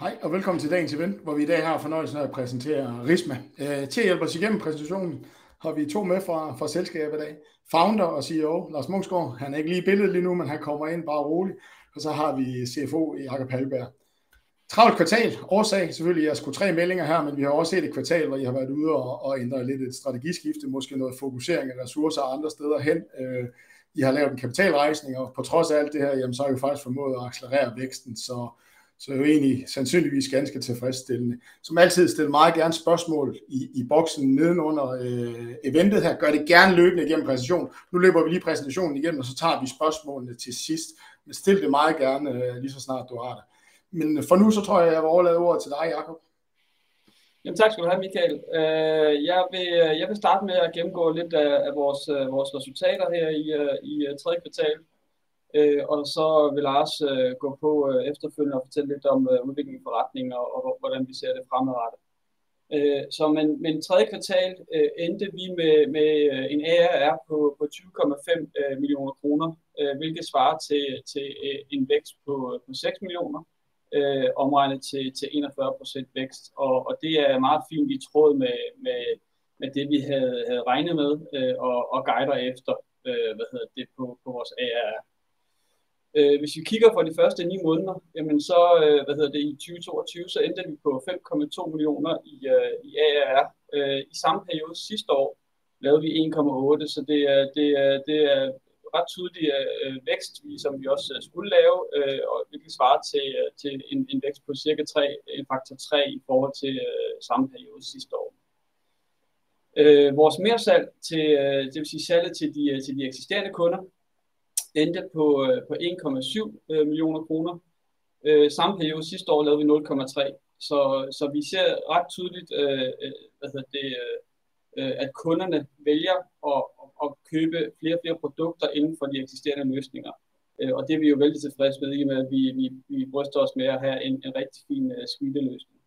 Hej og velkommen til dagens event, hvor vi i dag har fornøjelsen af at præsentere Risma. Øh, til at hjælpe os igennem præsentationen har vi to med fra, fra selskabet i dag. Founder og CEO Lars Munksgaard, han er ikke lige i billedet lige nu, men han kommer ind bare roligt. Og så har vi CFO Jakob Halberg. Travlt kvartal, årsag selvfølgelig, jeres skulle tre meldinger her, men vi har også set et kvartal, hvor I har været ude og, og ændre lidt et strategiskifte, måske noget fokusering af ressourcer andre steder hen. Øh, I har lavet en kapitalrejsning, og på trods af alt det her, jamen, så har I jo faktisk formået at accelerere væksten, så så er jo egentlig sandsynligvis ganske tilfredsstillende. Som altid stiller meget gerne spørgsmål i, i boksen nedenunder øh, eventet her. Gør det gerne løbende igennem præsentationen. Nu løber vi lige præsentationen igennem, og så tager vi spørgsmålene til sidst. Men stil det meget gerne øh, lige så snart du har det. Men øh, for nu så tror jeg, jeg vil overlade ordet til dig, Jacob. Jamen, tak skal du have, Michael. Øh, jeg, vil, øh, jeg vil starte med at gennemgå lidt af, af vores, øh, vores resultater her i, i tredje kvartal. Øh, og så vil Lars øh, gå på øh, efterfølgende og fortælle lidt om øh, udviklingen i forretningen og, og hvordan vi ser det fremadrettet. Øh, så men, men tredje kvartal øh, endte vi med, med øh, en ARR på, på 20,5 øh, millioner kroner, øh, hvilket svarer til, til øh, en vækst på, på 6 millioner, øh, omregnet til, til 41 procent vækst. Og, og det er meget fint i tråd med, med, med det, vi havde, havde regnet med øh, og, og guider efter øh, hvad hedder det, på, på vores ARR. Øh, hvis vi kigger på de første 9 måneder, jamen så, øh, hvad hedder det, i 2022, så endte vi på 5,2 millioner i, øh, i ARR. Øh, I samme periode sidste år lavede vi 1,8, så det er, det er, det er ret tydelig øh, vækst, som vi også øh, skulle lave, øh, og hvilket svarer til, øh, til en, en vækst på cirka 3, en faktor 3 i forhold til øh, samme periode sidste år. Øh, vores mersalg til, øh, det vil sige salget til de, øh, til de eksisterende kunder, endte på, øh, på 1,7 øh, millioner kroner. Øh, samme periode sidste år lavede vi 0,3. Så, så vi ser ret tydeligt, øh, øh hvad hedder det, øh, øh at kunderne vælger at, at købe flere og flere produkter inden for de eksisterende løsninger. Øh, og det er vi jo vældig tilfredse med, i med at vi, vi, vi bryster os med at have en, en rigtig fin uh, suite-løsning.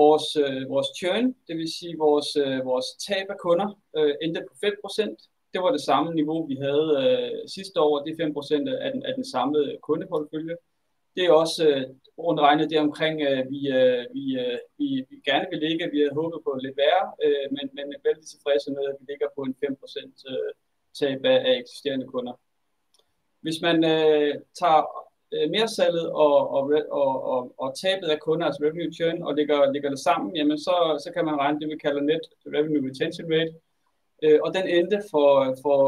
Vores, uh, vores churn, det vil sige vores, uh, vores tab af kunder, uh, endte på 5%, det var det samme niveau, vi havde øh, sidste år, det er 5% af den, af den samlede kundeportefølje. Det er også øh, rundt regnet det omkring, øh, vi, øh, vi, øh, vi, vi gerne vil ligge. Vi havde håbet på lidt værre, øh, men, men er vældig tilfredse med, at vi ligger på en 5% øh, tab af, af eksisterende kunder. Hvis man øh, tager øh, mere salget og, og, og, og, og tabet af kunder, altså revenue churn, og lægger, lægger det sammen, jamen så, så kan man regne det, vi kalder net revenue retention rate, Øh, og den endte for, for,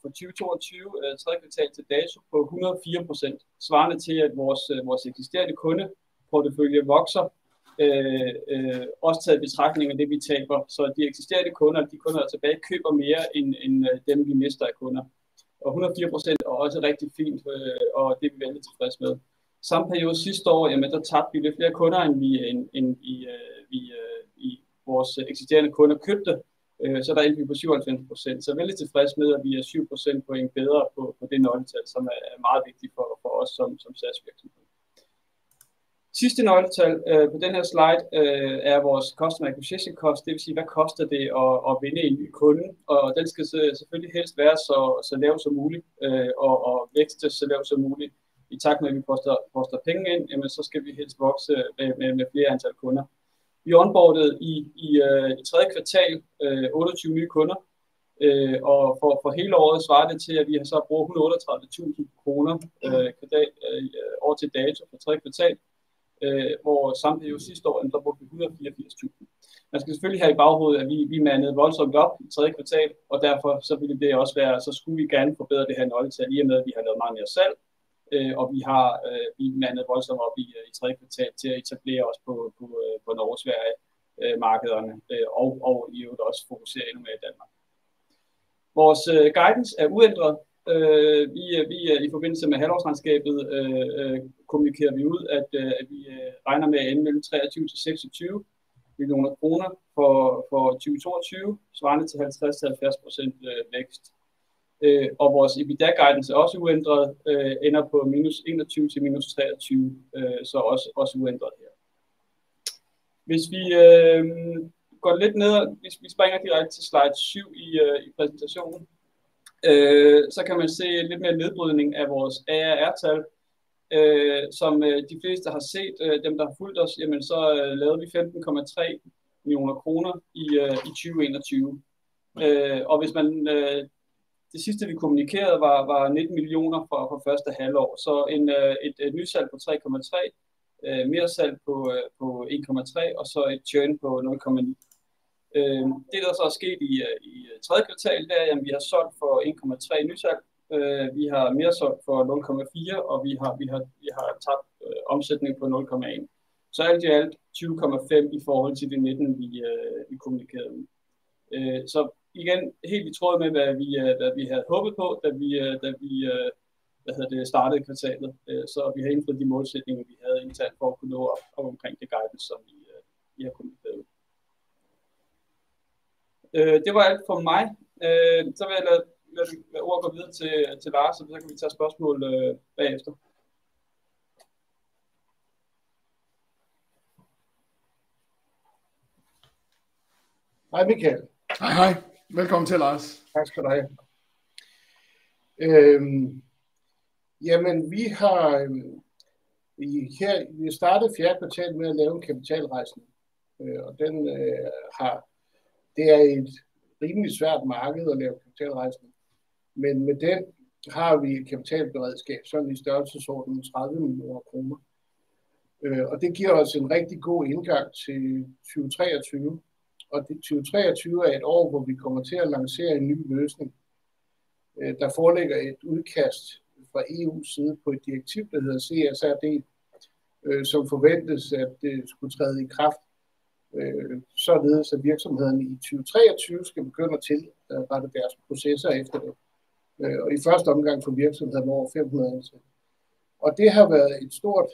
for 2022 øh, tredje kvartal til dato på 104 procent, svarende til, at vores, øh, vores eksisterende kundeportefølje vokser, øh, øh, også taget i betragtning af det, vi taber. Så de eksisterende kunder, de kunder der tilbage, køber mere end, end øh, dem, vi mister af kunder. Og 104 procent er også rigtig fint, øh, og det er vi vældig tilfredse med. Samme periode sidste år, jamen, der tabte vi lidt flere kunder, end vi, end, end i, øh, vi øh, i vores eksisterende kunder købte øh, så der endte vi på 97 procent. Så jeg er vældig tilfreds med, at vi er 7 procent point bedre på, på det nøgletal, som er meget vigtigt for, for os som, som SaaS-virksomhed. Sidste nøgletal øh, på den her slide øh, er vores Customer Acquisition Cost, det vil sige, hvad koster det at, at vinde en ny kunde, og den skal selvfølgelig helst være så, så lav som muligt, øh, og, og vækste så lav som muligt. I takt med, at vi poster, poster penge ind, jamen, så skal vi helst vokse med, med, med flere antal kunder. Vi onboardede i, i, øh, i tredje kvartal øh, 28 nye kunder, øh, og for, for hele året svarer det til, at vi har så brugt 138.000 kroner øh, øh, år til dato for tredje kvartal, øh, hvor samtidig jo sidste år, der brugte vi 184.000. Man skal selvfølgelig have i baghovedet, at vi, vi mandede voldsomt op i tredje kvartal, og derfor så ville det også være, så skulle vi gerne forbedre det her nøgletal, i og med, at vi har lavet meget mere salg, øh, og vi har øh, vi mandet voldsomt op i, øh, i tredje kvartal til at etablere os på, på, øh, på Norge Sverige øh, markederne, øh, og, og i øvrigt også fokusere endnu mere i Danmark. Vores øh, guidance er uændret. Øh, vi, øh, vi i forbindelse med halvårsregnskabet øh, øh, kommunikerer vi ud, at, øh, at vi regner med at ende mellem 23 til 26 millioner kroner for, for 2022, svarende til 50-70 procent vækst øh, og vores EBITDA guidance er også uændret, øh, ender på minus 21 til minus 23, øh, så også, også uændret her. Hvis vi øh, går lidt ned, hvis vi springer direkte til slide 7 i, øh, i præsentationen, øh, så kan man se lidt mere nedbrydning af vores ARR-tal. Øh, som øh, de fleste har set, øh, dem der har fulgt os, jamen så øh, lavede vi 15,3 millioner kroner i, øh, i 2021. Øh, og hvis man, øh, det sidste vi kommunikerede var, var 19 millioner for, for første halvår, så en, øh, et, et nysalg på 3,3, øh, mere salg på, øh, på 1,3 og så et churn på 0,9. Øh, det, der så er sket i, øh, i tredje kvartal, det er, at vi har solgt for 1,3 nysalg, øh, vi har mere solgt for 0,4, og vi har, vi har, vi har tabt øh, omsætning på 0,1. Så alt i alt 20,5 i forhold til de 19, vi, øh, vi kommunikerede med. Øh, så igen, helt i tråd med, hvad vi, øh, hvad vi havde håbet på, da vi, øh, da vi øh, hvad hedder det, startede kvartalet. Så vi har indfriet de målsætninger, vi havde internt for at kunne nå op, op omkring det guidance, som vi, vi har kommunikeret ud. Øh, det var alt for mig. Øh, så vil jeg lade, lade, lade ord gå videre til, til Lars, og så kan vi tage spørgsmål bagefter. Hej Michael. Hej hej. Velkommen til, Lars. Tak skal du have. Øhm, jamen, vi har øhm, her, vi startede fjerde kvartal med at lave en kapitalrejsning. Øh, og den øh, har, det er et rimelig svært marked at lave kapitalrejsning. Men med den har vi et kapitalberedskab, sådan i størrelsesordenen 30 millioner kroner. Øh, og det giver os en rigtig god indgang til 2023 og 2023 er et år, hvor vi kommer til at lancere en ny løsning. Øh, der foreligger et udkast fra EU's side på et direktiv, der hedder CSRD, øh, som forventes at det skulle træde i kraft, øh, således at virksomhederne i 2023 skal begynde at tilrette deres processer efter det. Og i første omgang for virksomhederne over 500 ansatte. Og det har været et stort,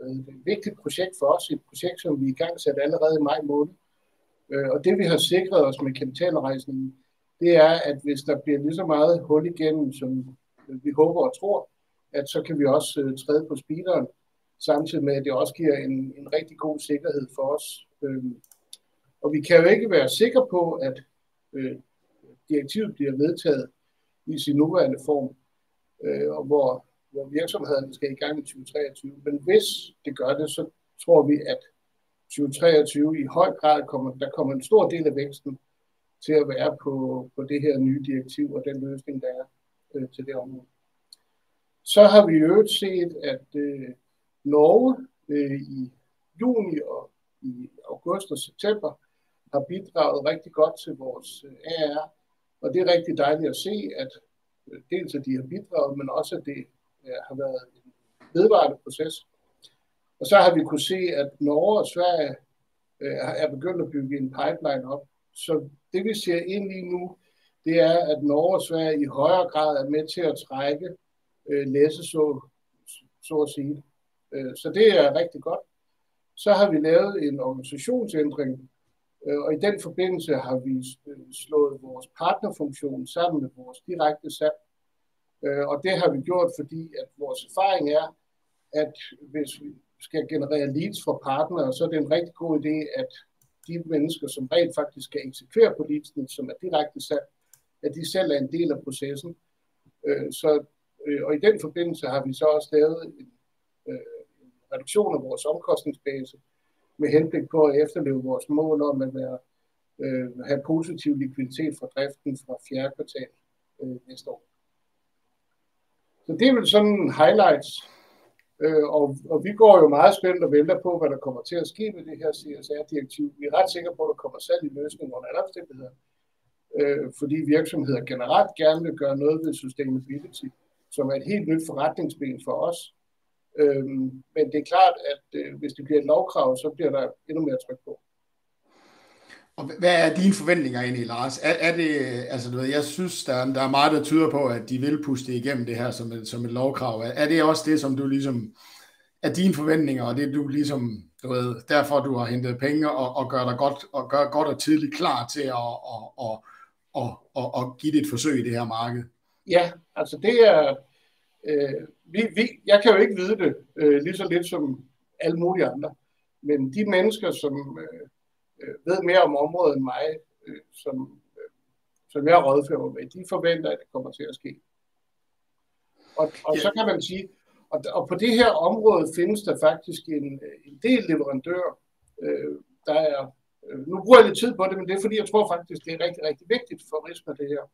et vigtigt projekt for os, et projekt, som vi i gang satte allerede i maj måned, Øh, og det vi har sikret os med kapitalrejsningen, det er, at hvis der bliver lige så meget hul igennem, som vi håber og tror, at så kan vi også øh, træde på speederen, samtidig med, at det også giver en, en rigtig god sikkerhed for os. Øh, og vi kan jo ikke være sikre på, at øh, direktivet bliver vedtaget i sin nuværende form, øh, og hvor, hvor virksomhederne skal i gang i 2023. Men hvis det gør det, så tror vi, at 2023 i høj grad kommer, der kommer en stor del af væksten til at være på, på det her nye direktiv og den løsning, der er øh, til det område. Så har vi i øvrigt set, at øh, Norge øh, i juni og i august og september har bidraget rigtig godt til vores øh, AR, og det er rigtig dejligt at se, at øh, dels at de har bidraget, men også at det øh, har været en vedvarende proces. Og så har vi kunne se, at Norge og Sverige øh, er begyndt at bygge en pipeline op. Så det vi ser ind i nu, det er, at Norge og Sverige i højere grad er med til at trække øh, læse, så, så at sige. Øh, så det er rigtig godt. Så har vi lavet en organisationsændring, øh, og i den forbindelse har vi øh, slået vores partnerfunktion sammen med vores direkte salg. Øh, og det har vi gjort, fordi at vores erfaring er, at hvis vi, skal generere leads for partnere, så er det en rigtig god idé, at de mennesker, som rent faktisk skal eksekvere på leadsene, som er direkte salg, at de selv er en del af processen. Øh, så, øh, og i den forbindelse har vi så også lavet en, øh, en reduktion af vores omkostningsbase med henblik på at efterleve vores mål om at være, øh, have positiv likviditet fra driften fra fjerde kvartal øh, næste år. Så det er vel sådan highlights Øh, og, og vi går jo meget spændt og venter på, hvad der kommer til at ske med det her CSR-direktiv. Vi er ret sikre på, at der kommer salg i løsning under alle omstændigheder. Øh, fordi virksomheder generelt gerne vil gøre noget ved sustainability, som er et helt nyt forretningsben for os. Øh, men det er klart, at øh, hvis det bliver et lovkrav, så bliver der endnu mere tryk på. Og hvad er dine forventninger egentlig, Lars? Er, er det, øh, altså du ved, jeg synes, der, der er meget, der tyder på, at de vil puste igennem det her som et, som et lovkrav. Er det også det, som du ligesom, er dine forventninger, og det du ligesom, du ved, derfor du har hentet penge og, og gør dig godt, og gør godt og tidligt klar til at og, og, og, og, og give dit et forsøg i det her marked? Ja, altså det er, øh, vi, vi, jeg kan jo ikke vide det øh, lige så lidt som alle mulige andre, men de mennesker, som øh, øh, ved mere om området end mig, øh, som, øh, som jeg rådfører med, de forventer, at det kommer til at ske. Og, og ja. så kan man sige, Og, og på det her område findes der faktisk en, en del leverandører, øh, der er, øh, nu bruger jeg lidt tid på det, men det er fordi, jeg tror faktisk, det er rigtig, rigtig vigtigt for RISMA det her.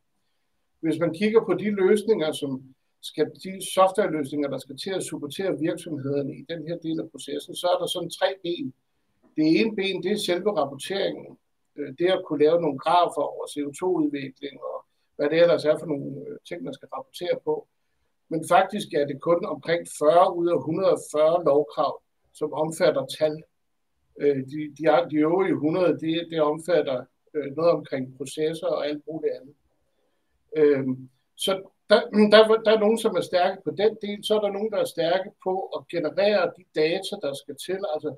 Hvis man kigger på de løsninger, som skal, de softwareløsninger, der skal til at supportere virksomhederne i den her del af processen, så er der sådan tre ben. Det ene ben, det er selve rapporteringen. Øh, det at kunne lave nogle grafer over CO2-udvikling og hvad det ellers er for nogle øh, ting, man skal rapportere på. Men faktisk er det kun omkring 40 ud af 140 lovkrav, som omfatter tal. Øh, de, de, de øvrige 100, det, det omfatter noget omkring processer og alt muligt andet. Så der, der, der er nogen, som er stærke på den del, så er der nogen, der er stærke på at generere de data, der skal til, altså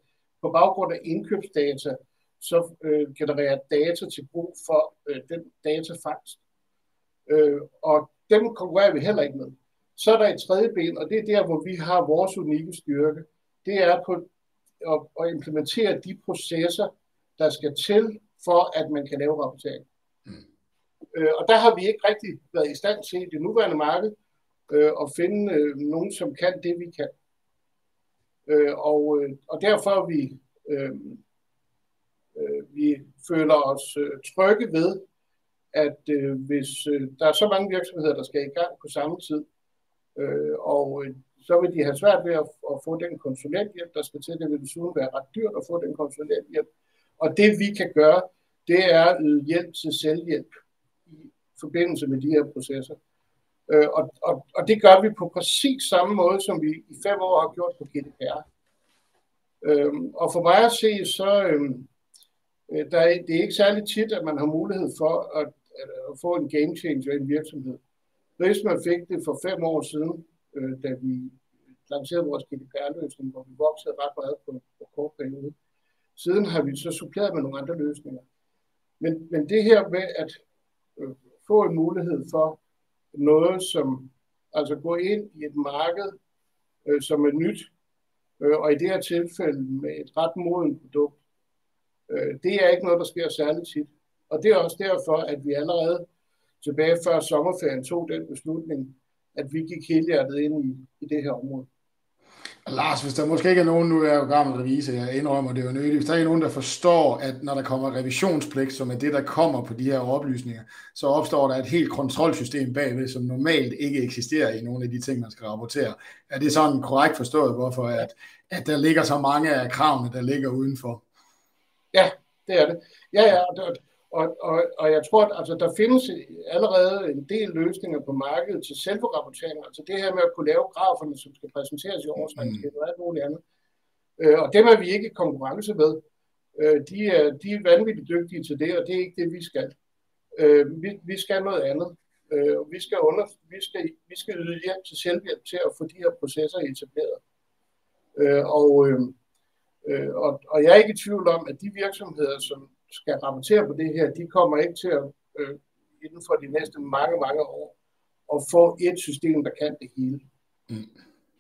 på baggrund af indkøbsdata, så øh, generere data til brug for øh, den datafangst. Øh, og dem konkurrerer vi heller ikke med. Så er der et tredje ben, og det er der, hvor vi har vores unikke styrke. Det er på at, at implementere de processer, der skal til, for at man kan lave rapportering. Mm. Øh, og der har vi ikke rigtig været i stand til i det nuværende marked øh, at finde øh, nogen, som kan det, vi kan. Øh, og, øh, og derfor vi, øh, øh, vi føler os øh, trygge ved, at øh, hvis øh, der er så mange virksomheder, der skal i gang på samme tid, øh, og øh, så vil de have svært ved at, at få den konsulenthjælp, der skal til. Det vil desuden være ret dyrt at få den konsulenthjælp. Og det vi kan gøre, det er at yde hjælp til selvhjælp i forbindelse med de her processer. Øh, og, og, og det gør vi på præcis samme måde, som vi i fem år har gjort på GDPR. Øh, og for mig at se, så øhm, øh, der er, det er ikke særlig tit, at man har mulighed for at, at få en game changer i en virksomhed. Hvis man fik det for fem år siden, øh, da vi lancerede vores GDPR-løsning, hvor vi voksede ret meget på, på kort periode. Siden har vi så suppleret med nogle andre løsninger. Men, men det her med at øh, få en mulighed for noget, som altså gå ind i et marked, øh, som er nyt, øh, og i det her tilfælde med et ret modent produkt, øh, det er ikke noget, der sker særligt tit. Og det er også derfor, at vi allerede tilbage før sommerferien tog den beslutning, at vi gik helhjertet ind i, i det her område. Lars, hvis der måske ikke er nogen, nu er jeg jo gammel revisor, jeg indrømmer det er jo nødigt, hvis der er nogen, der forstår, at når der kommer revisionspligt, som er det, der kommer på de her oplysninger, så opstår der et helt kontrolsystem bagved, som normalt ikke eksisterer i nogle af de ting, man skal rapportere. Er det sådan korrekt forstået, hvorfor at, at der ligger så mange af kravene, der ligger udenfor? Ja, det er det. Ja, ja, det, og, og, og jeg tror, at altså, der findes allerede en del løsninger på markedet til selvrapportering. Altså det her med at kunne lave graferne, som skal præsenteres i årsregnskabet og alt muligt andet. Øh, og dem er vi ikke i konkurrence med. Øh, de, er, de er vanvittigt dygtige til det, og det er ikke det, vi skal. Øh, vi, vi skal noget andet. Øh, vi, skal under, vi, skal, vi skal yde hjælp til selvhjælp til at få de her processer etableret. Øh, og, øh, øh og, og jeg er ikke i tvivl om, at de virksomheder, som skal rapportere på det her, de kommer ikke til at øh, inden for de næste mange, mange år at få et system, der kan det hele. Mm.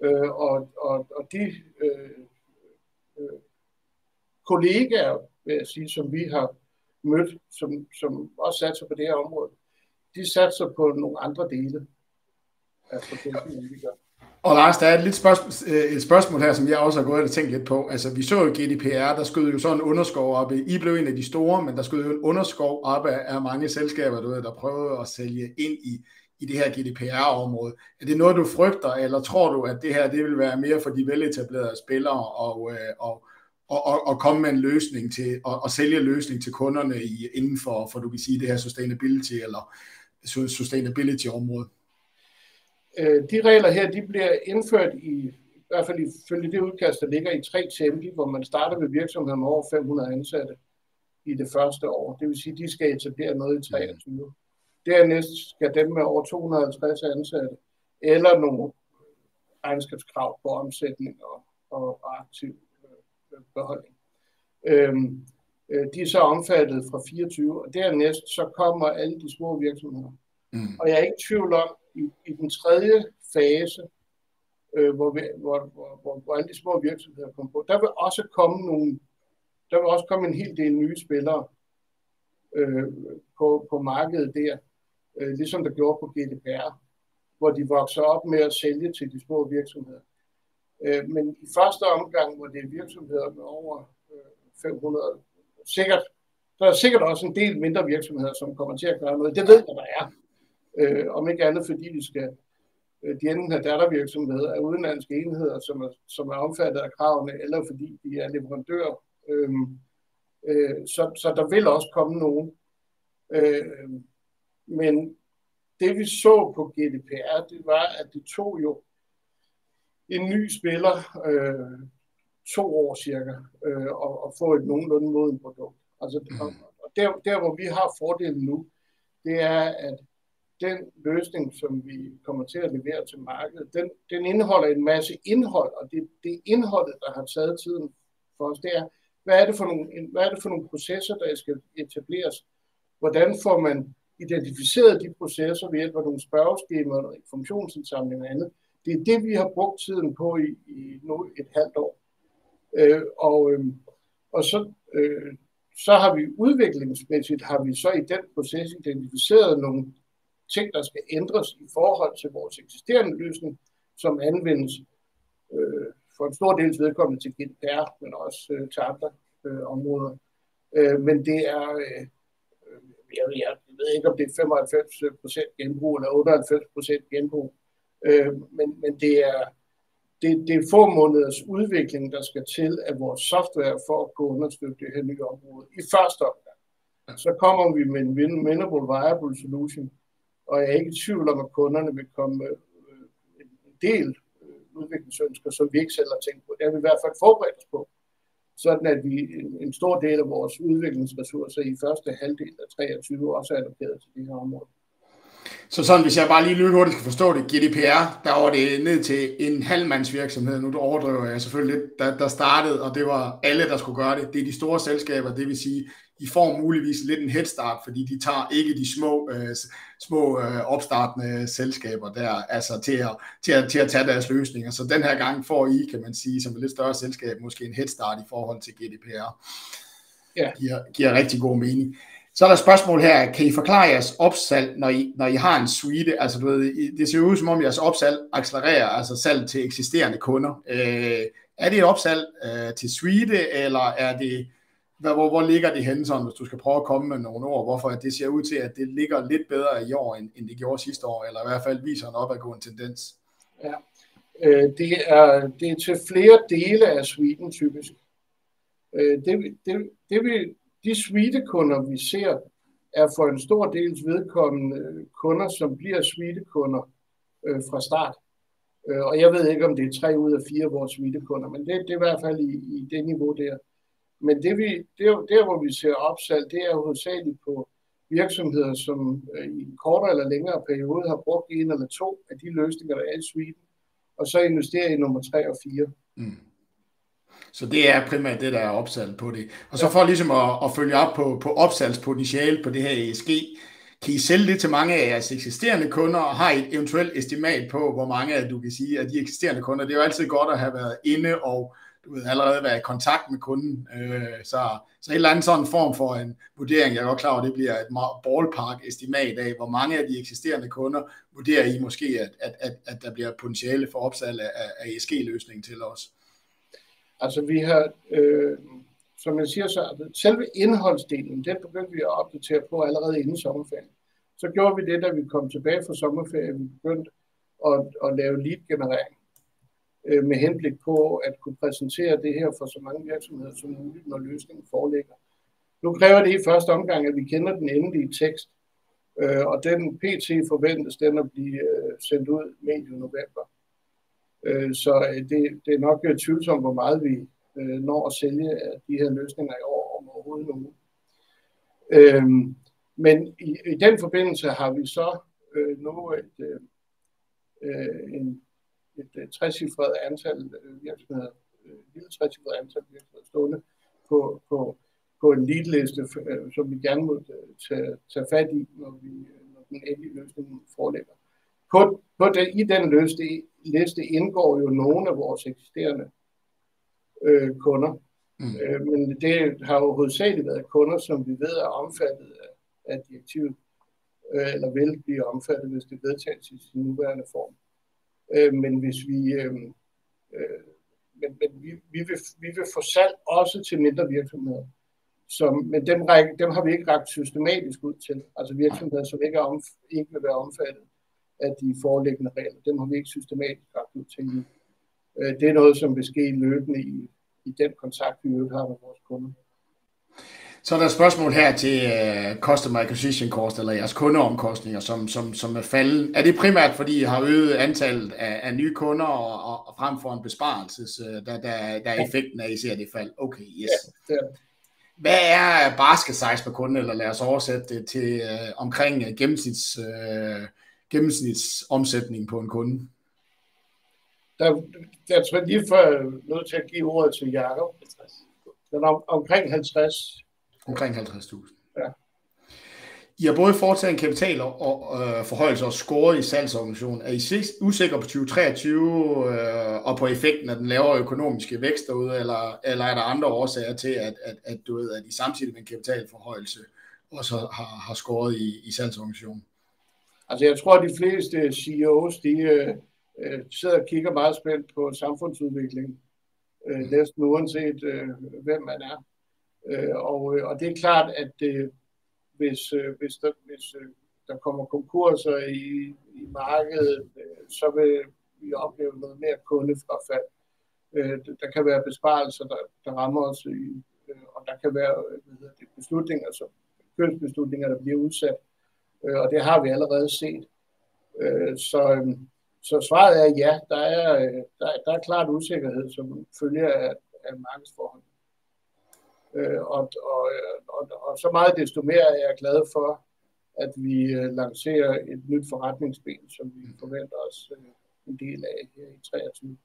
Øh, og, og, og de øh, øh, kollegaer, vil jeg sige, som vi har mødt, som, som også satser på det her område, de satser på nogle andre dele af processen, end vi gør. Og Lars, der er et, lidt spørgsmål, øh, et spørgsmål her, som jeg også har gået og tænkt lidt på. Altså, vi så jo GDPR, der skød jo sådan en underskov op. I blev en af de store, men der skød jo en underskov op af, af mange selskaber, du ved, der prøvede at sælge ind i, i det her GDPR-område. Er det noget, du frygter, eller tror du, at det her det vil være mere for de veletablerede spillere og, øh, og, og, og, og komme med en løsning til, og, og sælge løsning til kunderne i, inden for, for, du kan sige, det her sustainability eller sustainability-område? Øh, de regler her, de bliver indført i, i hvert fald ifølge det udkast, der ligger i tre tempi, hvor man starter med virksomheder med over 500 ansatte i det første år. Det vil sige, at de skal etablere noget i 23. Dernæst skal dem med over 250 ansatte, eller nogle regnskabskrav på omsætning og, og aktiv øh, beholdning. Øhm, øh, de er så omfattet fra 24, og dernæst så kommer alle de små virksomheder. Mm. Og jeg er ikke i tvivl om, i, i den tredje fase, øh, hvor, hvor, hvor, hvor, hvor alle de små virksomheder kommer på, der vil også komme nogle, der vil også komme en hel del nye spillere øh, på, på markedet der, øh, ligesom der gjorde på GDPR, hvor de vokser op med at sælge til de små virksomheder. Øh, men i første omgang, hvor det er virksomheder med over øh, 500, sikkert, der er sikkert også en del mindre virksomheder, som kommer til at gøre noget. Det ved jeg, der er. Øh, om ikke andet, fordi de skal de enten har dattervirksomheder af udenlandske enheder, som er, som er omfattet af kravene, eller fordi de er leverandører. Øh, øh, så, så der vil også komme nogen. Øh, men det vi så på GDPR, det var, at det tog jo en ny spiller øh, to år cirka øh, og, og få et nogenlunde moden produkt. Altså, og, og der, der, hvor vi har fordelen nu, det er, at den løsning, som vi kommer til at levere til markedet, den, den indeholder en masse indhold, og det, det indholdet, der har taget tiden for os. Det er, hvad er det for nogle, hvad er det for nogle processer, der skal etableres? Hvordan får man identificeret de processer ved hjælp af nogle spørgeskemaer, informationsindsamling og andet? Det er det, vi har brugt tiden på i, i nu et halvt år. Øh, og, øh, og så, øh, så har vi udviklingsmæssigt, har vi så i den proces identificeret nogle ting, der skal ændres i forhold til vores eksisterende løsning, som anvendes øh, for en stor dels vedkommende til GDPR, men også øh, til andre øh, områder. Øh, men det er, øh, øh jeg, jeg ved ikke, om det er 95% genbrug eller 98% genbrug, Øh, men, men det er, det, det er få måneders udvikling, der skal til af vores software for at kunne understøtte det her nye område. I første omgang, så kommer vi med en minimal viable solution, og jeg er ikke i tvivl om, at kunderne vil komme øh, en del øh, udviklingsønsker, som vi ikke selv har tænkt på. Det har vi i hvert fald forberedt os på, sådan at vi en stor del af vores udviklingsressourcer i første halvdel af 23 også er allokeret til det her område. Så sådan, hvis jeg bare lige hurtigt skal forstå det, GDPR, der var det ned til en halvmandsvirksomhed, nu overdriver jeg selvfølgelig lidt, der, der startede, og det var alle, der skulle gøre det. Det er de store selskaber, det vil sige, de får muligvis lidt en headstart, fordi de tager ikke de små, øh, små øh, opstartende selskaber der, altså til at, til, at, til at tage deres løsninger. Så den her gang får I, kan man sige, som et lidt større selskab, måske en headstart i forhold til GDPR. Ja. Giver, giver rigtig god mening. Så er der et spørgsmål her. Kan I forklare jeres opsalg, når I, når I har en suite? Altså, du ved, det ser ud som om jeres opsalg accelererer, altså salg til eksisterende kunder. Øh, er det et opsalg øh, til suite, eller er det, hvor, hvor ligger det henne, sådan, hvis du skal prøve at komme med nogle ord, hvorfor det ser ud til, at det ligger lidt bedre i år, end, end det gjorde sidste år, eller i hvert fald viser en opadgående tendens? Ja, øh, det, er, det er til flere dele af suiten typisk. Øh, det, det, det, vil, de suitekunder, vi ser, er for en stor dels vedkommende kunder, som bliver suitekunder øh, fra start. Øh, og jeg ved ikke, om det er tre ud af fire af vores suitekunder, men det, det er i hvert fald i, i det niveau der. Men det, vi, det, der, hvor vi ser opsalg, det er hovedsageligt på virksomheder, som øh, i en kortere eller længere periode har brugt en eller to af de løsninger, der er i suiten, og så investerer i nummer tre og fire. Mm. Så det er primært det, der er opsat på det. Og så for ligesom at, at følge op på, på opsalgspotentiale på det her ESG, kan I sælge det til mange af jeres eksisterende kunder, og har I et eventuelt estimat på, hvor mange af du kan sige, af de eksisterende kunder, det er jo altid godt at have været inde og du ved, allerede være i kontakt med kunden. Øh, så, så et eller andet sådan form for en vurdering, jeg er godt klar over, det bliver et ballpark-estimat af, hvor mange af de eksisterende kunder vurderer I måske, at, at, at, at der bliver potentiale for opsalg af, af ESG-løsningen til os. Altså vi har, øh, som jeg siger, så selve indholdsdelen, den begyndte vi at opdatere på allerede inden sommerferien. Så gjorde vi det, da vi kom tilbage fra sommerferien, vi begyndte at, at lave lead-generering øh, med henblik på at kunne præsentere det her for så mange virksomheder som muligt, når løsningen foreligger. Nu kræver det i første omgang, at vi kender den endelige tekst, øh, og den PT forventes den at blive øh, sendt ud medio november. Øh, så øh, det, det er nok øh, tvivlsomt, hvor meget vi øh, når at sælge af de her løsninger i år om overhovedet nu. Øhm, men i, i den forbindelse har vi så øh, nu et, øh, en, et, et trecifret antal virksomheder, et lille trecifret antal virksomheder stående på, på, på en leadliste, liste, som vi gerne må tage, tage fat i, når, vi, når den endelige løsning foreligger. På, på den, I den liste, liste indgår jo nogle af vores eksisterende øh, kunder. Mm. Øh, men det har jo hovedsageligt været kunder, som vi ved er omfattet af, af direktivet, øh, eller vil blive omfattet, hvis det vedtages i sin nuværende form. Øh, men hvis vi øh, øh, men, men vi, vi, vil, vi vil få salg også til mindre virksomheder. Som, men dem, dem har vi ikke ret systematisk ud til. Altså virksomheder, som ikke, er om, ikke vil være omfattet af de foreliggende regler. Dem har vi ikke systematisk ret ud til nu. Øh, det er noget, som vil ske løbende i, i den kontakt, vi har med vores kunder. Så er der et spørgsmål her til uh, Customer Acquisition Cost, eller jeres kundeomkostninger, som, som, som er faldet. Er det primært, fordi I har øget antallet af, af nye kunder, og, og, og frem for en besparelse, der, der, der er effekten af, at I ser det fald? Okay, yes. Ja, er. Hvad er basket size per kunde, eller lad os oversætte det til uh, omkring gennemsnits, uh, gennemsnitsomsætning på en kunde? Der, jeg tror lige før nødt til at give ordet til Jacob. Den om, omkring 50 Omkring 50.000. Ja. I har både foretaget en kapital og, og øh, forhøjelse og scoret i salgsorganisationen. Er I usikre på 2023 øh, og på effekten af den lavere økonomiske vækst derude, eller, eller er der andre årsager til, at, at, at, du ved, at I samtidig med en kapitalforhøjelse også har, har scoret i, i salgsorganisationen? Altså jeg tror, at de fleste CEOs, de øh, øh, sidder og kigger meget spændt på samfundsudviklingen, øh, næsten uanset øh, hvem man er. Øh, og, øh, og det er klart, at øh, hvis, øh, hvis, der, hvis øh, der kommer konkurser i, i markedet, øh, så vil vi opleve noget mere kundefrafald. Øh, der kan være besparelser, der, der rammer os, i, øh, og der kan være hvad hedder det, beslutninger, som købsbeslutninger, der bliver udsat. Øh, øh, og det har vi allerede set. Øh, så, øhm, så svaret er ja, der er, øh, der, der er klart usikkerhed som følger af, af markedsforholdene. Øh, og, og, og, og så meget desto mere er jeg glad for, at vi øh, lancerer et nyt forretningsben, som vi forventer os øh, en del af her i 23.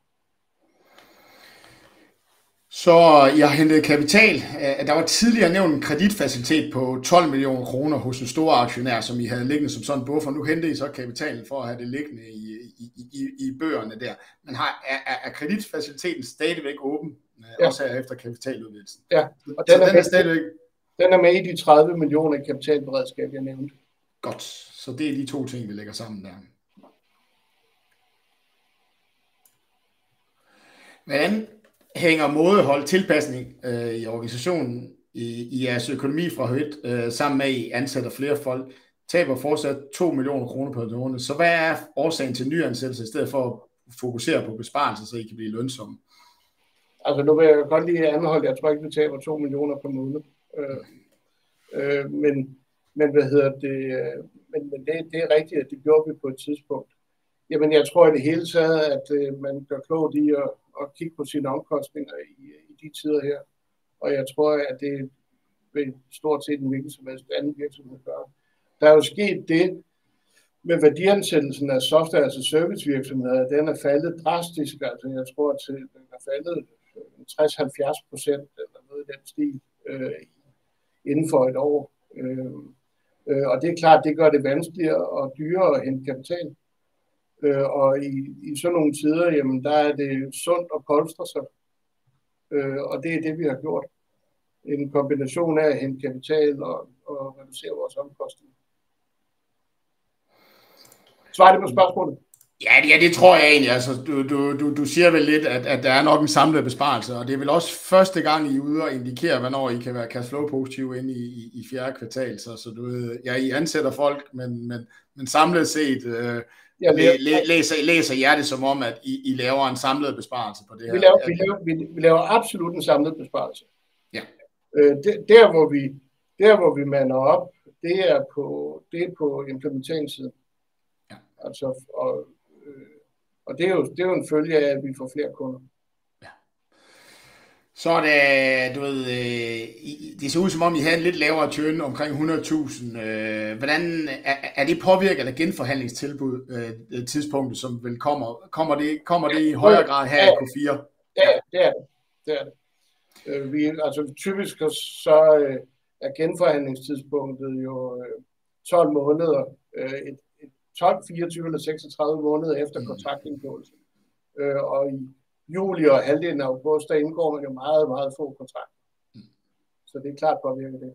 Så jeg hentet kapital. Der var tidligere nævnt en kreditfacilitet på 12 millioner kroner hos en stor aktionær, som I havde liggende som sådan en buffer. Nu henter I så kapitalen for at have det liggende i, i, i, i bøgerne der. Men har, er, er kreditfaciliteten stadigvæk åben? ja. også her efter kapitaludvidelsen. Ja, og den, så er, den er stadigvæk... Den er med i de 30 millioner i kapitalberedskab, jeg nævnte. Godt, så det er de to ting, vi lægger sammen der. Hvordan hænger mådehold tilpasning øh, i organisationen i, i jeres økonomi fra højt, øh, sammen med, at I ansætter flere folk, taber fortsat 2 millioner kroner per måned. Så hvad er årsagen til nyansættelse, i stedet for at fokusere på besparelser, så I kan blive lønsomme? Altså nu vil jeg godt lige anholde, jeg tror ikke, vi taber 2 millioner per måned. Øh, øh, men, men hvad hedder det, øh, men, men det, det er rigtigt, at det gjorde vi på et tidspunkt. Jamen jeg tror i det hele taget, at øh, man gør klogt i at, at kigge på sine omkostninger i, i de tider her. Og jeg tror, at det vil stort set en hvilken som helst anden virksomhed gøre. Der er jo sket det, med værdiansættelsen af software, altså servicevirksomheder, den er faldet drastisk. Altså jeg tror, at den er faldet øh, 60-70 procent eller noget i den stil øh, inden for et år. Øh, øh, og det er klart, det gør det vanskeligere og dyrere at hente kapital. Øh, og i, i sådan nogle tider, jamen, der er det sundt at polstre sig. Øh, og det er det, vi har gjort. En kombination af at hente kapital og, og reducere vores omkostninger. Svarer det på spørgsmålet? Ja, ja, det tror jeg egentlig. Altså, du, du, du, du siger vel lidt, at, at der er nok en samlet besparelse, og det er vel også første gang, I er ude og indikere, hvornår I kan være cashflow positive ind i, i, i fjerde kvartal. Så, så du ved, ja, I ansætter folk, men, men, men samlet set øh, ja, læ, læ, læser, læser jer det som om, at I, I laver en samlet besparelse på det her. Vi laver, vi laver, vi, vi laver absolut en samlet besparelse. Ja. Øh, det, der, hvor vi, der, hvor vi mander op, det er på, det er på implementeringssiden. Ja. Altså, og og det er, jo, det er jo en følge af, at vi får flere kunder. Så er det, du ved, øh, det ser ud som om, I havde en lidt lavere tjøn, omkring 100.000. Øh, hvordan er, er det påvirket af genforhandlingstilbud øh, tidspunktet, som vil kommer? Kommer det, kommer det i højere grad her i Q4? Ja, det er det. det, er det. Vi, altså typisk så er genforhandlingstidspunktet jo 12 måneder. Et, 12, 24 eller 36 måneder efter mm. kontraktindgåelse. Øh, og i juli og halvdelen af august, der indgår man jo meget, meget få kontrakter. Mm. Så det er klart påvirker det.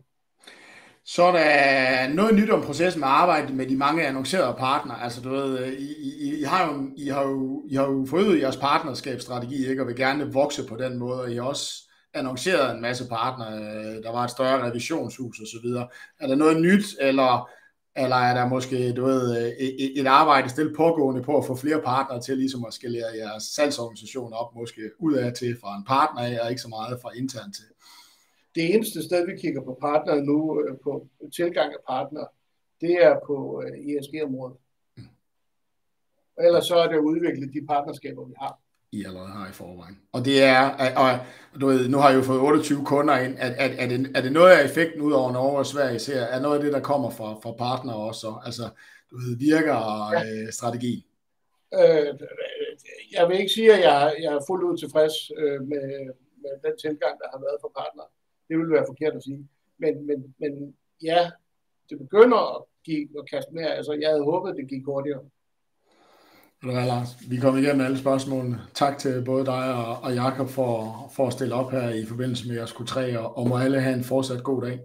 Så er der noget nyt om processen med arbejde med de mange annoncerede partnere. Altså, du ved, I, I, I, har jo, I, har jo, I har jo forøget jeres partnerskabsstrategi, ikke? og vil gerne vokse på den måde, og I også annonceret en masse partnere. Der var et større revisionshus og så videre. Er der noget nyt, eller, eller er der måske du ved, et, et arbejde stille pågående på at få flere partnere til ligesom at skalere jeres salgsorganisation op, måske ud af til fra en partner af, og ikke så meget fra intern til? det eneste sted, vi kigger på partnere nu, øh, på tilgang af partnere, det er på øh, ESG-området. Mm. Ellers så er det at udvikle de partnerskaber, vi har. I allerede har i forvejen. Og det er, og du ved, nu har jeg jo fået 28 kunder ind. Er, er, det, er det noget af effekten ud over Norge og Sverige ser? Er noget af det, der kommer fra, fra partnere også? Altså, du ved, virker ja. øh, strategi? Øh, jeg vil ikke sige, at jeg, jeg er fuldt ud tilfreds øh, med, med den tilgang, der har været for partnere. Det ville være forkert at sige. Men, men, men ja, det begynder at give at kaste mere. Altså, jeg havde håbet, det gik hurtigere. Det Lars. Vi kom igennem alle spørgsmålene. Tak til både dig og, og Jakob for, for at stille op her i forbindelse med jeres Q3, og, og må alle have en fortsat god dag.